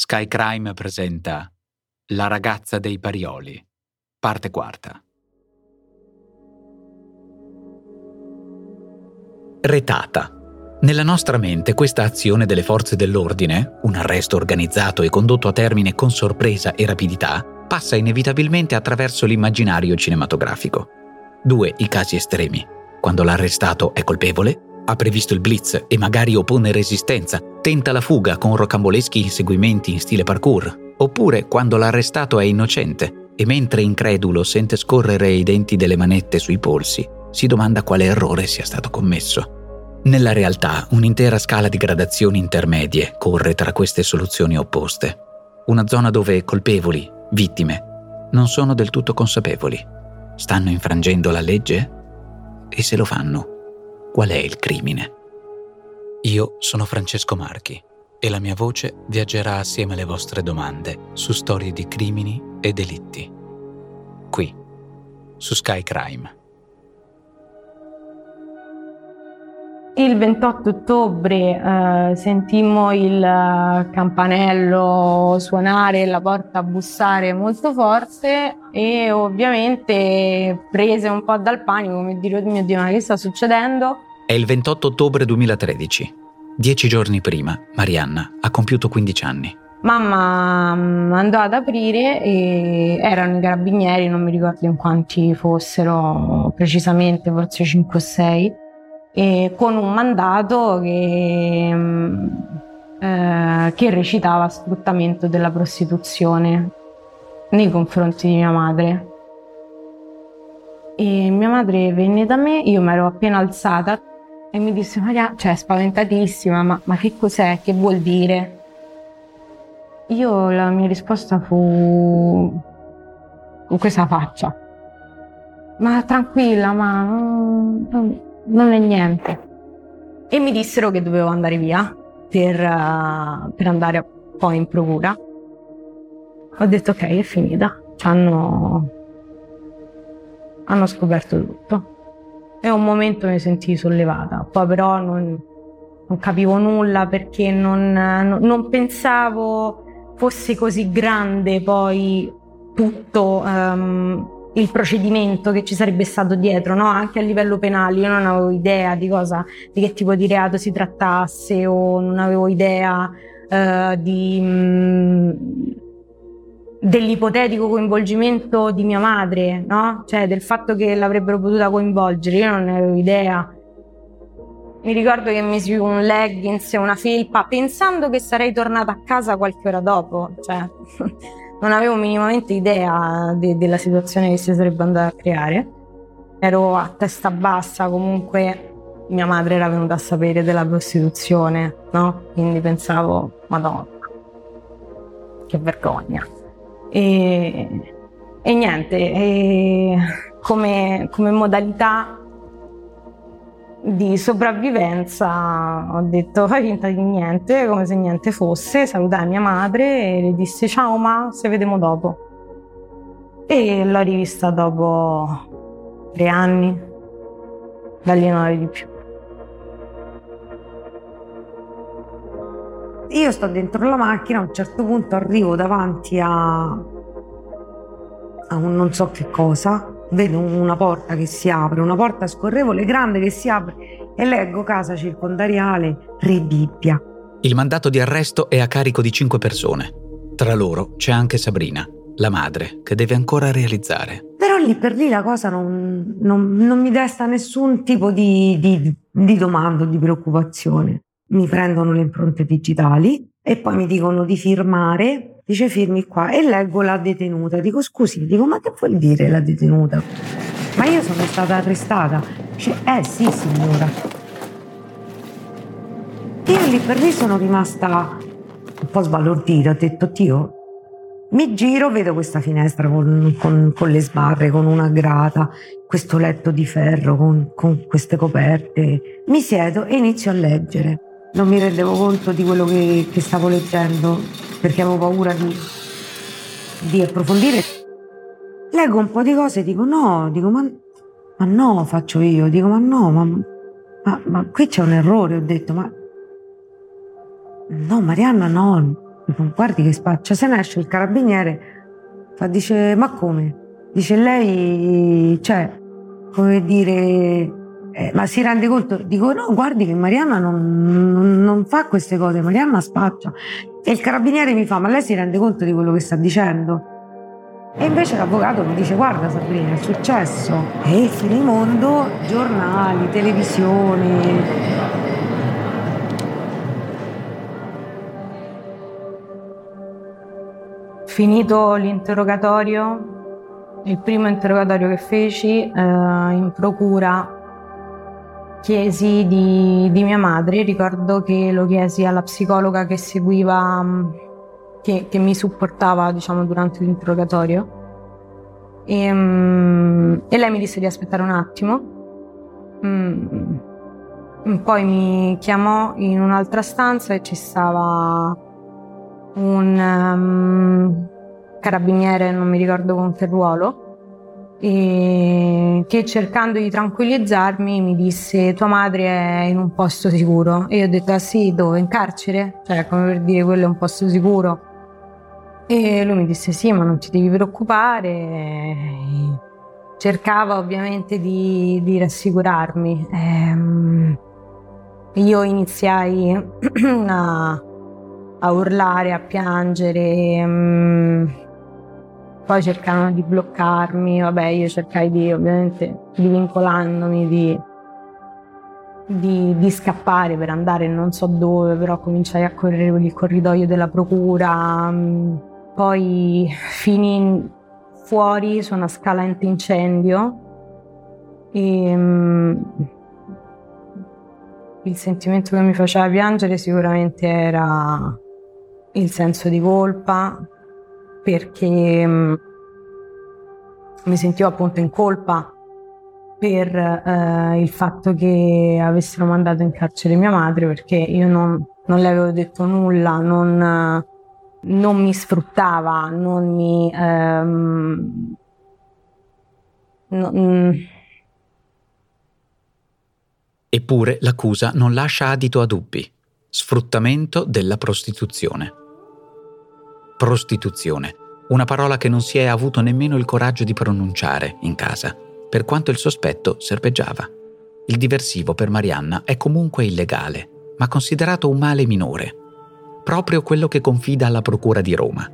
Sky Crime presenta La ragazza dei Parioli, parte quarta. Retata. Nella nostra mente questa azione delle forze dell'ordine, un arresto organizzato e condotto a termine con sorpresa e rapidità, passa inevitabilmente attraverso l'immaginario cinematografico. Due i casi estremi. Quando l'arrestato è colpevole, ha previsto il blitz e magari oppone resistenza, tenta la fuga con rocamboleschi inseguimenti in stile parkour, oppure quando l'arrestato è innocente e mentre incredulo sente scorrere i denti delle manette sui polsi, si domanda quale errore sia stato commesso. Nella realtà, un'intera scala di gradazioni intermedie corre tra queste soluzioni opposte. Una zona dove colpevoli, vittime, non sono del tutto consapevoli. Stanno infrangendo la legge? E se lo fanno, qual è il crimine? Io sono Francesco Marchi e la mia voce viaggerà assieme alle vostre domande su storie di crimini e delitti. Qui, su Sky Crime. Il 28 ottobre eh, sentimmo il campanello suonare, la porta bussare molto forte e ovviamente prese un po' dal panico, come dire, oh mio Dio, ma che sta succedendo? È il 28 ottobre 2013. Dieci giorni prima, Marianna ha compiuto 15 anni. Mamma mm, andò ad aprire e erano i carabinieri, non mi ricordo in quanti fossero precisamente, forse 5 o 6 e con un mandato che, mm, eh, che recitava sfruttamento della prostituzione nei confronti di mia madre. E mia madre venne da me, io mi ero appena alzata e mi disse Maria, cioè spaventatissima, ma, ma che cos'è? Che vuol dire? Io la mia risposta fu con questa faccia. Ma tranquilla, ma non, è niente. E mi dissero che dovevo andare via per, uh, per andare poi in procura. Ho detto ok, è finita. Hanno, hanno scoperto tutto. E un momento mi sentii sollevata, poi però non, non capivo nulla perché non, non, non, pensavo fosse così grande poi tutto. Um, il procedimento che ci sarebbe stato dietro, no? anche a livello penale. Io non avevo idea di cosa, di che tipo di reato si trattasse o non avevo idea uh, di, mh, mm, dell'ipotetico coinvolgimento di mia madre, no? cioè del fatto che l'avrebbero potuta coinvolgere. Io non avevo idea. Mi ricordo che misi un leggings e una felpa pensando che sarei tornata a casa qualche ora dopo. Cioè, non avevo minimamente idea de- della situazione che si sarebbe andata a creare. Ero a testa bassa, comunque mia madre era venuta a sapere della prostituzione, no? Quindi pensavo, madonna, che vergogna. E, e niente, e come, come modalità di sopravvivenza ho detto fai finta di niente, come se niente fosse, salutai mia madre e le disse ciao ma, se vediamo dopo. E l'ho rivista dopo tre anni, da lì non di più. Io sto dentro la macchina, a un certo punto arrivo davanti a, a un non so che cosa, vedo una porta che si apre, una porta scorrevole grande che si apre e leggo casa circondariale Re Bibbia. Il mandato di arresto è a carico di cinque persone. Tra loro c'è anche Sabrina, la madre, che deve ancora realizzare. Però lì per lì la cosa non, non, non mi desta nessun tipo di, di, di domanda o di preoccupazione. Mi prendono le impronte digitali e poi mi dicono di firmare dice firmi qua e leggo la detenuta. Dico scusi, dico ma che vuol dire la detenuta? Ma io sono stata arrestata. Dice, eh sì signora. Io lì per lì sono rimasta un po' sbalordita, ho detto, Dio, mi giro, vedo questa finestra con, con, con, le sbarre, con una grata, questo letto di ferro con, con, queste coperte. Mi siedo e inizio a leggere. Non mi rendevo conto di quello che, che stavo leggendo perché avevo paura di, di, approfondire. Leggo un po' di cose e dico no, dico ma, ma no, faccio io, dico ma no, ma, ma, ma qui c'è un errore, ho detto ma no Marianna no, guardi che spaccia, se ne esce il carabiniere, fa, dice, ma come? Dice, lei, cioè, come dire, eh, ma si rende conto? Dico, no, guardi che Marianna non, non, non, fa queste cose, Marianna spaccia. E il carabiniere mi fa, ma lei si rende conto di quello che sta dicendo? E invece l'avvocato mi dice, guarda Sabrina, è successo. E finimondo, giornali, televisioni, Finito l'interrogatorio, il primo interrogatorio che feci eh, in procura, chiesi di, di, mia madre, ricordo che lo chiesi alla psicologa che seguiva, mm, che, che mi supportava diciamo, durante l'interrogatorio. E, um, e, lei mi disse di aspettare un attimo. Mm, poi mi chiamò in un'altra stanza e ci stava un um, carabiniere, non mi ricordo con che ruolo, e che cercando di tranquillizzarmi mi disse tua madre è in un posto sicuro. E io ho detto ah sì dove? In carcere? Cioè come per dire quello è un posto sicuro. E lui mi disse sì ma non ti devi preoccupare. Cercava ovviamente di, di rassicurarmi. Ehm, io iniziai a a urlare, a piangere. Mm, poi cercarono di bloccarmi, vabbè, io cercai di, ovviamente, divincolandomi di, di, di, scappare per andare non so dove, però cominciai a correre per il corridoio della procura. Poi finì fuori su una scala antincendio e mm, il sentimento che mi faceva piangere sicuramente era il senso di colpa perché mm, mi sentivo appunto in colpa per eh, il fatto che avessero mandato in carcere mia madre perché io non, non le avevo detto nulla, non, non mi sfruttava, non mi... Ehm, non, mm. Eppure l'accusa non lascia adito a dubbi. Sfruttamento della prostituzione. Prostituzione, una parola che non si è avuto nemmeno il coraggio di pronunciare in casa, per quanto il sospetto serpeggiava. Il diversivo per Marianna è comunque illegale, ma considerato un male minore, proprio quello che confida alla Procura di Roma.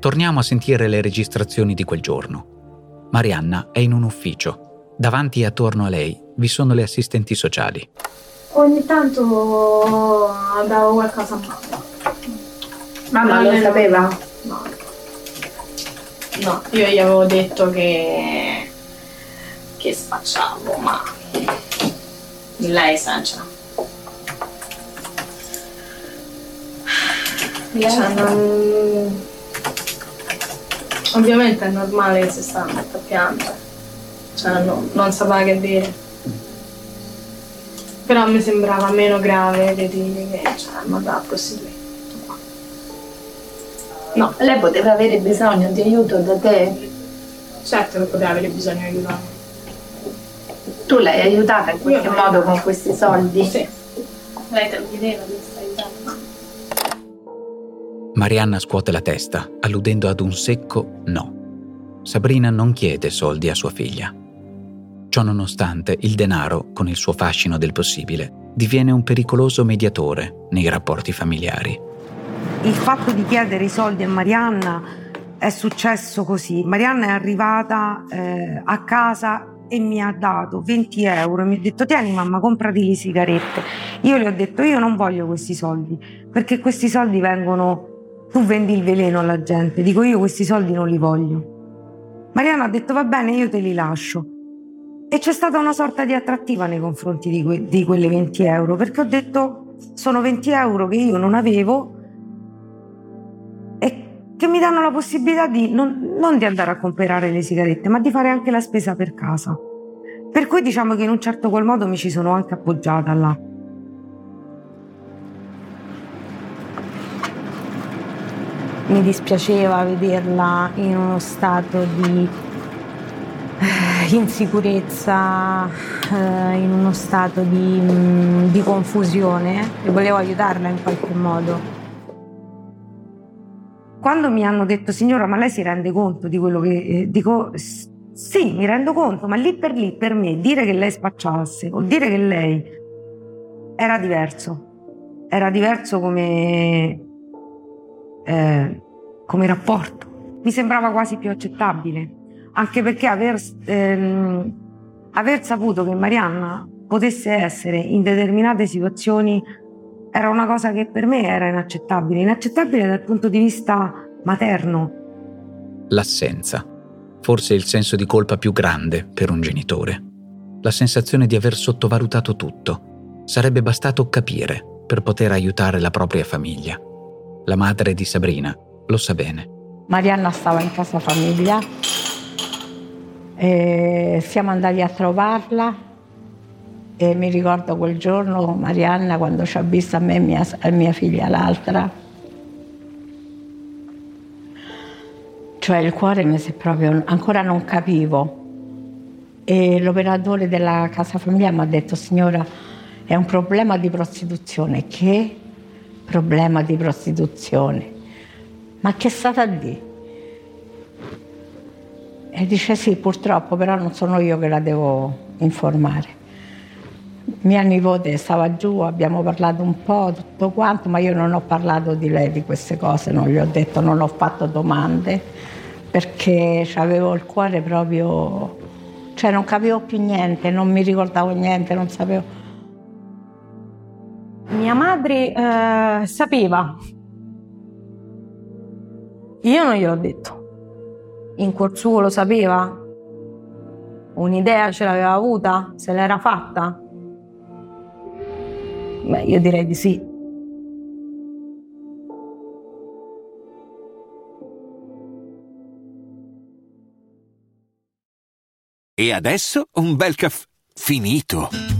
Torniamo a sentire le registrazioni di quel giorno. Marianna è in un ufficio. Davanti e attorno a lei vi sono le assistenti sociali. Ogni tanto davo qualcosa a mamma. Mamma lo sapeva? No. No, io gli avevo detto che, che spacciavo, ma lei sa già. Cioè, non... Ovviamente è normale che si sta a piangere, cioè no, non sapeva che dire. Però mi sembrava meno grave di dire che cioè, hanno dato prostituire. No, lei poteva avere bisogno di aiuto da te? Certo che poteva avere bisogno di aiuto. Tu l'hai aiutata in qualche Io modo con questi soldi? Sì. Lei te lo chiedeva di stare aiutando. Marianna scuote la testa, alludendo ad un secco no. Sabrina non chiede soldi a sua figlia. Ciò nonostante, il denaro, con il suo fascino del possibile, diviene un pericoloso mediatore nei rapporti familiari il fatto di chiedere i soldi a Marianna è successo così. Marianna è arrivata eh, a casa e mi ha dato 20 euro e mi ha detto tieni mamma comprati le sigarette. Io le ho detto io non voglio questi soldi perché questi soldi vengono, tu vendi il veleno alla gente, dico io questi soldi non li voglio. Marianna ha detto va bene io te li lascio. E c'è stata una sorta di attrattiva nei confronti di, que- di quelle 20 euro perché ho detto sono 20 euro che io non avevo mi danno la possibilità di non, non di andare a comprare le sigarette, ma di fare anche la spesa per casa. Per cui diciamo che in un certo qual modo mi ci sono anche appoggiata là. Mi dispiaceva vederla in uno stato di eh, insicurezza, eh, in uno stato di, mm, di confusione e volevo aiutarla in qualche modo. Quando mi hanno detto signora ma lei si rende conto di quello che eh, dico sì mi rendo conto ma lì per lì per me dire che lei spacciasse o dire che lei era diverso. Era diverso come eh, come rapporto. Mi sembrava quasi più accettabile. Anche perché aver, ehm, aver saputo che Marianna potesse essere in determinate situazioni era una cosa che per me era inaccettabile, inaccettabile dal punto di vista materno. L'assenza, forse il senso di colpa più grande per un genitore. La sensazione di aver sottovalutato tutto. Sarebbe bastato capire per poter aiutare la propria famiglia. La madre di Sabrina lo sa bene. Marianna stava in casa famiglia e siamo andati a trovarla e mi ricordo quel giorno Marianna quando ci ha visto a me e mia, mia figlia l'altra. Cioè il cuore mi si proprio, ancora non capivo. E l'operatore della casa famiglia mi ha detto signora è un problema di prostituzione. Che problema di prostituzione? Ma che è stata a dire? E dice sì, purtroppo, però non sono io che la devo informare. Mia nipote stava giù, abbiamo parlato un po', tutto quanto, ma io non ho parlato di lei, di queste cose, non gli ho detto, non ho fatto domande, perché avevo il cuore proprio... cioè non capivo più niente, non mi ricordavo niente, non sapevo... Mia madre eh, sapeva, io non gliel'ho detto in cuor suo lo sapeva? Un'idea ce l'aveva avuta? Se l'era fatta? Beh, io direi di sì. E adesso un bel caffè finito.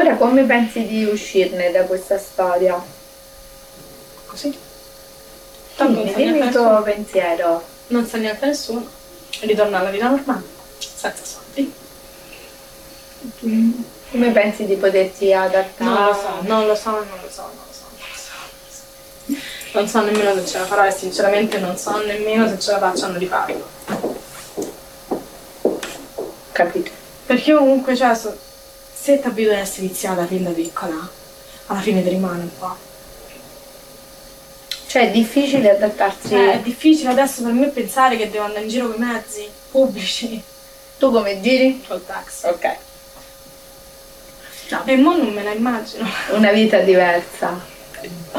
Ora come pensi di uscirne da questa storia? Così. Dimmi, sa dimmi neanche il tuo pensiero. Non sa neanche nessuno. Ritorna alla vita normale, senza soldi. Come pensi di poterti adattare? Non lo so, non lo so, non lo so, non lo so, non lo so. Non so nemmeno se ce la farò e sinceramente non so nemmeno se ce la facciano di farlo. Capito. Perché comunque, cioè, so- se ti abitui a essere viziata fin da piccola, alla fine ti rimane un po'. Cioè è difficile adattarsi. Cioè, è difficile adesso per me pensare che devo andare in giro con i mezzi pubblici Tu come giri? col taxi. Ok. E mo non me la immagino. Una vita diversa. Oddio,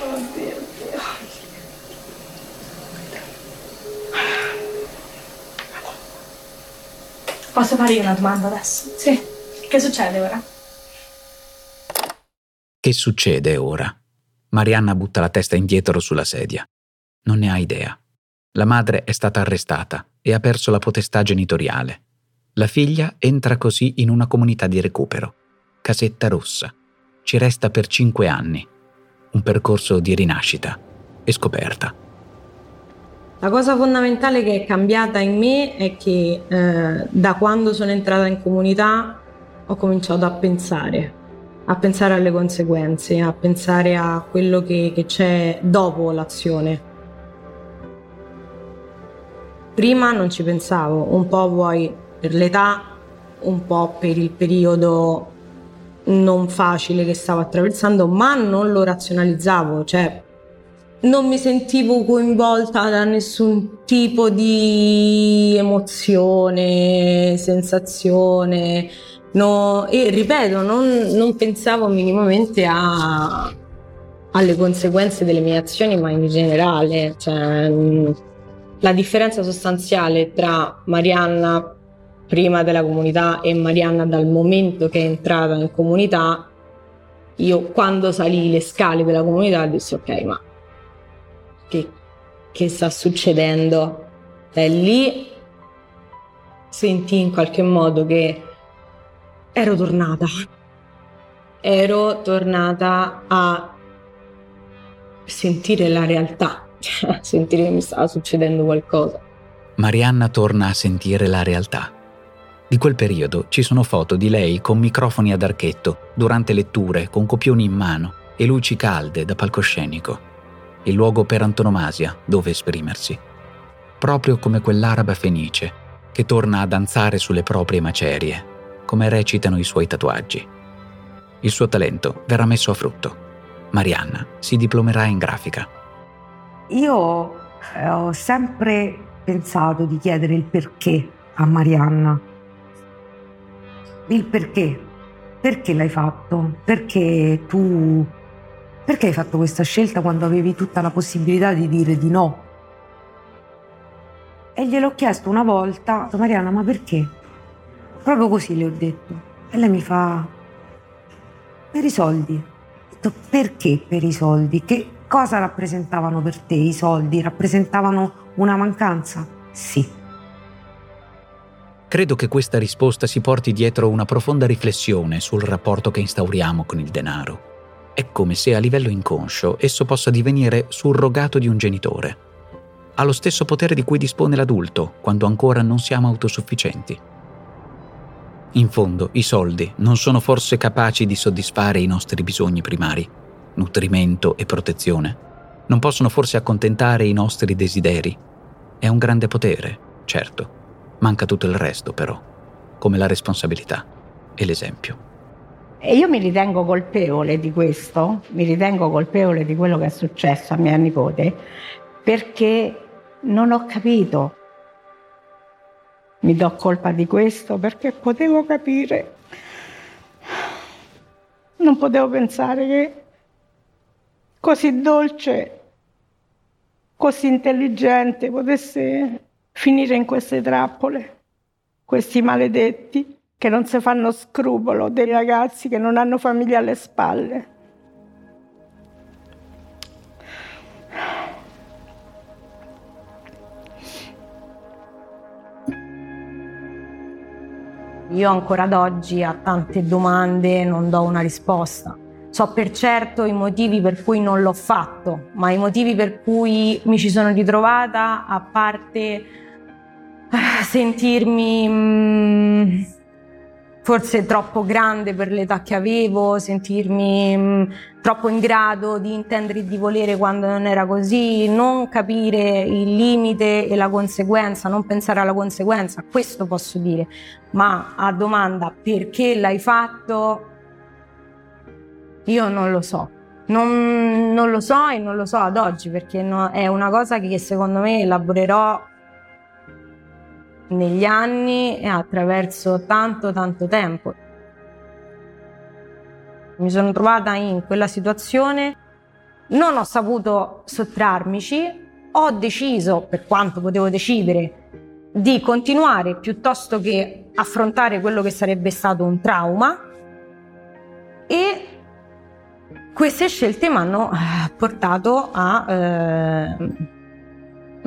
oddio. Posso fargli una domanda adesso? Sì. Che succede ora? Che succede ora? Marianna butta la testa indietro sulla sedia. Non ne ha idea. La madre è stata arrestata e ha perso la potestà genitoriale. La figlia entra così in una comunità di recupero. Casetta Rossa. Ci resta per cinque anni. Un percorso di rinascita e scoperta. La cosa fondamentale che è cambiata in me è che eh, da quando sono entrata in comunità ho cominciato a pensare, a pensare alle conseguenze, a pensare a quello che, che c'è dopo l'azione. Prima non ci pensavo, un po' vuoi per l'età, un po' per il periodo non facile che stavo attraversando, ma non lo razionalizzavo, cioè non mi sentivo coinvolta da nessun tipo di emozione, sensazione. No, e ripeto, non, non pensavo minimamente a, alle conseguenze delle mie azioni, ma in generale. Cioè, la differenza sostanziale tra Marianna prima della comunità e Marianna dal momento che è entrata in comunità, io quando salì le scale della comunità dissi ok, ma che, che sta succedendo? E lì sentì in qualche modo che ero tornata. Ero tornata a sentire la realtà, a sentire che mi stava succedendo qualcosa. Marianna torna a sentire la realtà. Di quel periodo ci sono foto di lei con microfoni ad archetto, durante letture, con copioni in mano e luci calde da palcoscenico. Il luogo per antonomasia dove esprimersi. Proprio come quell'araba fenice che torna a danzare sulle proprie macerie come recitano i suoi tatuaggi. Il suo talento verrà messo a frutto. Marianna si diplomerà in grafica. Io eh, ho sempre pensato di chiedere il perché a Marianna. Il perché. Perché l'hai fatto? Perché tu... Perché hai fatto questa scelta quando avevi tutta la possibilità di dire di no? E gliel'ho chiesto una volta, Marianna, ma perché? Proprio così le ho detto. E lei mi fa, per i soldi. Ho detto, perché per i soldi? Che cosa rappresentavano per te i soldi? Rappresentavano una mancanza? Sì. Credo che questa risposta si porti dietro una profonda riflessione sul rapporto che instauriamo con il denaro. È come se a livello inconscio esso possa divenire surrogato di un genitore. Ha lo stesso potere di cui dispone l'adulto quando ancora non siamo autosufficienti. In fondo, i soldi non sono forse capaci di soddisfare i nostri bisogni primari, nutrimento e protezione. Non possono forse accontentare i nostri desideri. È un grande potere, certo. Manca tutto il resto, però, come la responsabilità e l'esempio. E io mi ritengo colpevole di questo, mi ritengo colpevole di quello che è successo a mia nipote, perché non ho capito mi do colpa di questo perché potevo capire, non potevo pensare che così dolce, così intelligente potesse finire in queste trappole, questi maledetti che non si fanno scrupolo dei ragazzi che non hanno famiglia alle spalle. Io ancora ad oggi a tante domande non do una risposta. So per certo i motivi per cui non l'ho fatto, ma i motivi per cui mi ci sono ritrovata, a parte eh, sentirmi mm, forse troppo grande per l'età che avevo, sentirmi mh, mm, troppo in grado di intendere e di volere quando non era così, non capire il limite e la conseguenza, non pensare alla conseguenza, questo posso dire. Ma a domanda perché l'hai fatto, io non lo so. Non, non lo so e non lo so ad oggi perché no, è una cosa che secondo me elaborerò negli anni e attraverso tanto tanto tempo. Mi sono trovata in quella situazione, non ho saputo sottrarmici, ho deciso, per quanto potevo decidere, di continuare piuttosto che affrontare quello che sarebbe stato un trauma e queste scelte mi hanno eh, portato a... Eh,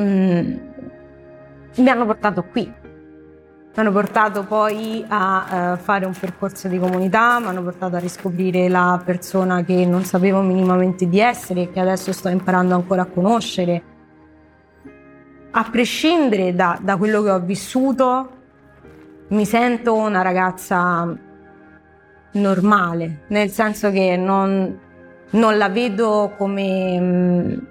mm, mi hanno portato qui. Mi hanno portato poi a uh, fare un percorso di comunità, mi hanno portato a riscoprire la persona che non sapevo minimamente di essere e che adesso sto imparando ancora a conoscere. A prescindere da, da quello che ho vissuto, mi sento una ragazza normale, nel senso che non, non la vedo come... Mh,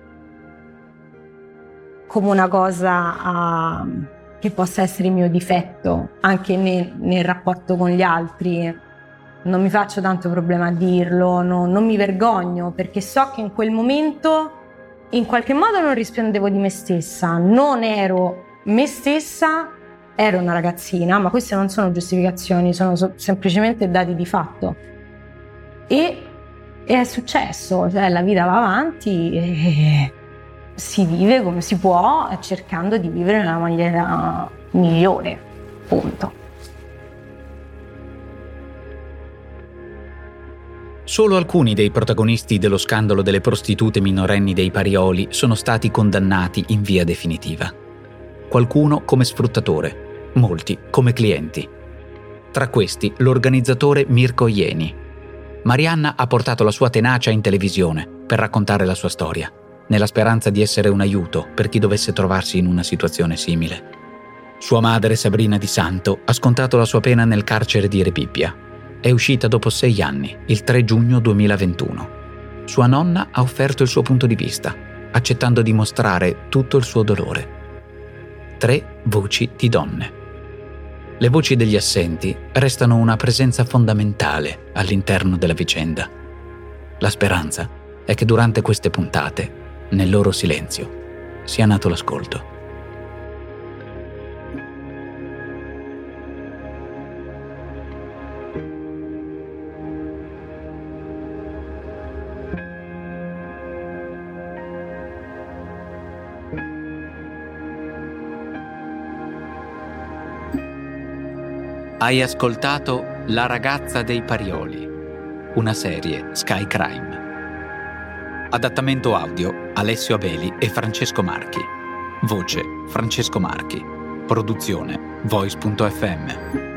come una cosa uh, che possa essere mio difetto anche nel, nel, rapporto con gli altri. Non mi faccio tanto problema a dirlo, no, non mi vergogno perché so che in quel momento in qualche modo non risplendevo di me stessa, non ero me stessa, ero una ragazzina, ma queste non sono giustificazioni, sono so- semplicemente dati di fatto. E, e è successo, cioè la vita va avanti e si vive come si può cercando di vivere nella maniera migliore, punto. Solo alcuni dei protagonisti dello scandalo delle prostitute minorenni dei Parioli sono stati condannati in via definitiva. Qualcuno come sfruttatore, molti come clienti. Tra questi l'organizzatore Mirko Ieni. Marianna ha portato la sua tenacia in televisione per raccontare la sua storia, nella speranza di essere un aiuto per chi dovesse trovarsi in una situazione simile. Sua madre Sabrina Di Santo ha scontato la sua pena nel carcere di Repippia è uscita dopo sei anni, il 3 giugno 2021. Sua nonna ha offerto il suo punto di vista, accettando di mostrare tutto il suo dolore. Tre voci di donne. Le voci degli assenti restano una presenza fondamentale all'interno della vicenda. La speranza è che durante queste puntate, nel loro silenzio, sia nato l'ascolto. Hai ascoltato La ragazza dei Parioli, una serie Sky Crime. Adattamento audio Alessio Abeli e Francesco Marchi. Voce Francesco Marchi. Produzione Voice.fm.